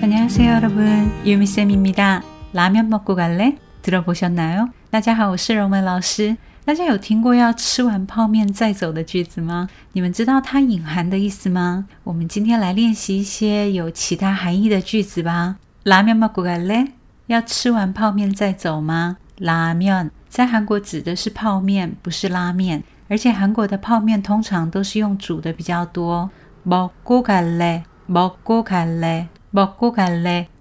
안녕하세요, 여러분. 유미쌤입니다. 라면 먹고 갈래? 들어보셨나요? 大家好，我是柔梅老师。大家有听过要吃完泡面再走的句子吗？你们知道它隐含的意思吗？我们今天来练习一些有其他含义的句子吧。 라면 먹고 갈래? 要吃完泡面再走吗？拉面在韩国指的是泡面，不是拉面，而且韩国的泡面通常都是用煮的比较多。 먹고 갈래, 먹고 갈래.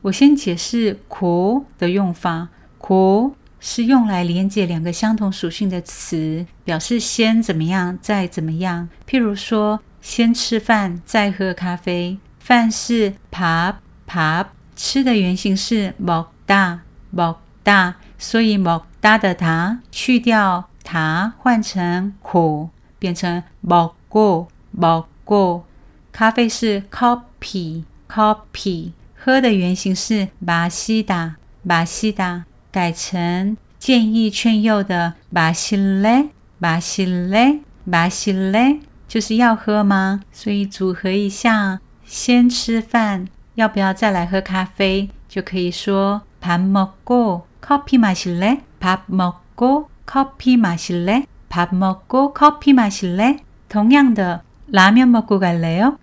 我先解释고的用法。고 是用来连接两个相同属性的词，表示先怎么样，再怎么样。譬如说，先吃饭，再喝咖啡。饭是 pop pop，吃的原型是 먹다 먹다，所以 먹다的다去掉다换成고变成먹고먹고咖啡是 coffee coffee，喝的原型是마시다마시다改成建议劝诱的马西勒，马西勒，马西勒，就是要喝吗？所以组合一下，先吃饭，要不要再来喝咖啡？就可以说밥먹고커피마실 래？ 밥먹고커피마실 래？ 밥먹고커피마실 래？ 同样的，라면먹고갈래 요？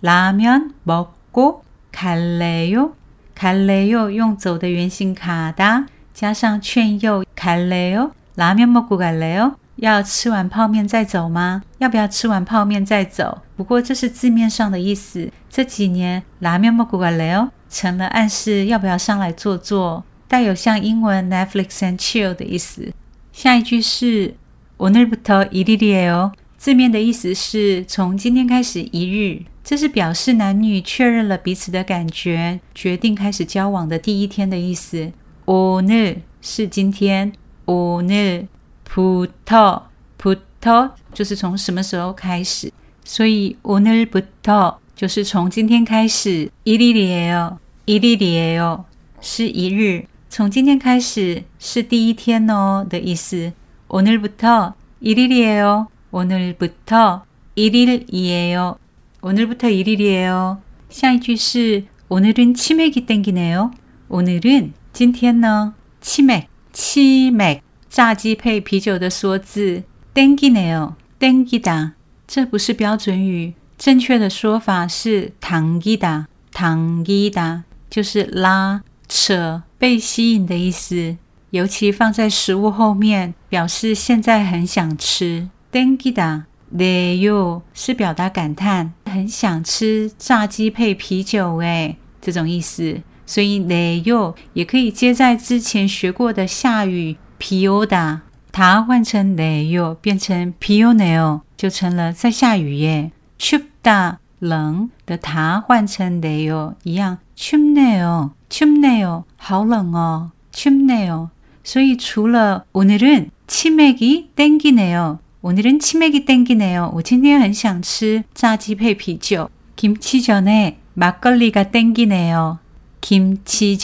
라면먹 고갈래 요？ 갈래요用走的原形卡达。加上劝诱，갈래 요？ 拉面먹고갈래 요？ 要吃完泡面再走吗？要不要吃完泡面再走？不过这是字面上的意思。这几年，拉面먹고갈래 요？ 成了暗示要不要上来坐坐，带有像英文 Netflix and chill 的意思。下一句是오늘부터일일이에 요。 字面的意思是从今天开始一日，这是表示男女确认了彼此的感觉，决定开始交往的第一天的意思。오늘是今天，오늘부터부터就是从什么时候开始，所以오늘부터就是从今天开始。일일이에 요， 일일이에 요， 是一日，从今天开始是第一天哦的意思。오늘부터일일이에 요， 오늘부터일일이에 요， 오늘부터일일이에 요。 下一句是오늘은치맥이땡기네 요， 오늘은今天呢？七美七美炸鸡配啤酒的缩字，dengi neo dengi da，这不是标准语，正确的说法是 tangi da tangi da，就是拉扯被吸引的意思，尤其放在食物后面，表示现在很想吃。 dengi da neo 是表达感叹，很想吃炸鸡配啤酒，诶，这种意思。所以，ne yo 也可以接在之前学过的下雨 pioda，它换成 ne yo 变成 pioneo，就成了在下雨耶。chupda 冷的它换成 ne yo 一样，chumneo，chumneo 好冷哦，chumneo。所以除了오늘은치맥이땡기네 요， 오늘은치맥이땡기네 요。 我今天很想吃炸鸡配啤酒。김치전에막걸리가땡기네 요。 kimchi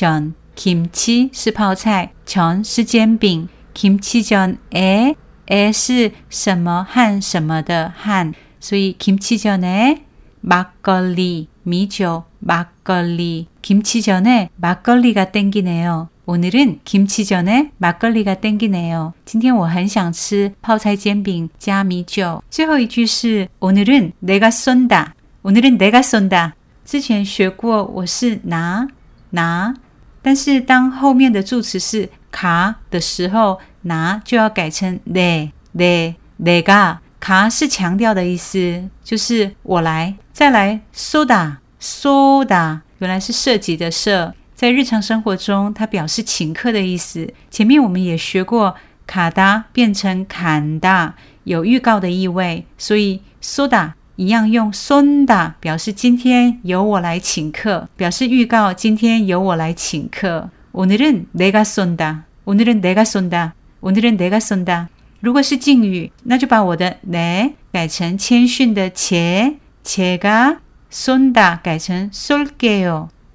kimchi 是泡菜，전是煎饼。kimchi 전 에， 에是什么和什么的和，所以 kimchi 전에막걸리米酒막걸리 kimchi 전에막걸리가땡기네 요。 오늘은 kimchi 전에막걸리가땡기네 요。 今天我很想吃泡菜煎饼加米酒。最后一句是오늘은내가쏜 다。 오늘은내가쏜 다。 之前学过，我是拿。拿，但是当后面的助词是卡的时候，拿就要改成 le le le ga。卡是强调的意思，就是我来，再来 soda soda，原来是涉及的涉， 在日常生活中它表示请客的意思。前面我们也学过，卡达变成坎达，有预告的意味，所以 soda。一样用 sonda 表示今天由我来请客，表示预告今天由我来请客。오늘은내가쏜 다， 오늘은내가쏜 다， 오늘은내가쏜 다。 如果是敬语，那就把我的내改成谦逊的且，제가쏜다改成쏠게 요，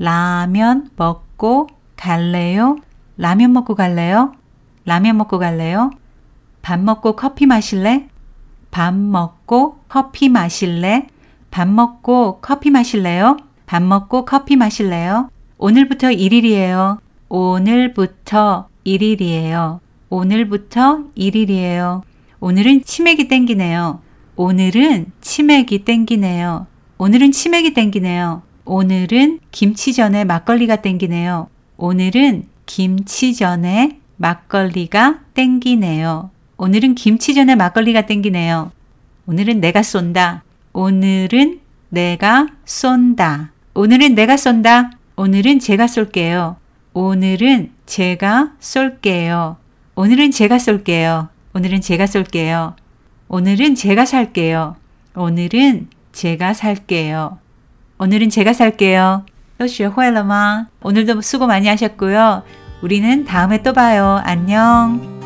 라면 먹고 갈래요 라면 먹고 갈래요 라면 먹고 갈래요 밥 먹고 커피 마실래 밥 먹고 커피 마실래 밥 먹고 커피 마실래요 밥 먹고 커피 마실래요? 오늘부터 1일이에요. 오늘부터 1일이에요. 오늘부터 1일이에요. 오늘은 치맥이 땡기네요. 오늘은 치맥이 땡기네요. 오늘은 치맥이 땡기네요. 오늘은 김치전에 막걸리가 땡기네요. 오늘은 김치전에 막걸리가 땡기네요. 오늘은 김치전에 막걸리가 땡기네요. 오늘은 내가 쏜다. 오늘은 내가 쏜다. 오늘은 내가 쏜다. 오늘은 제가 쏠게요. 오늘은 제가 쏠게요. 오늘은 제가 쏠게요. 오늘은 제가 쏠게요. 오늘은 제가 살게요. 오늘은 제가 살게요. 오늘은 제가 살게요. 都学会了吗? 오늘도 수고 많이 하셨고요. 우리는 다음에 또 봐요. 안녕.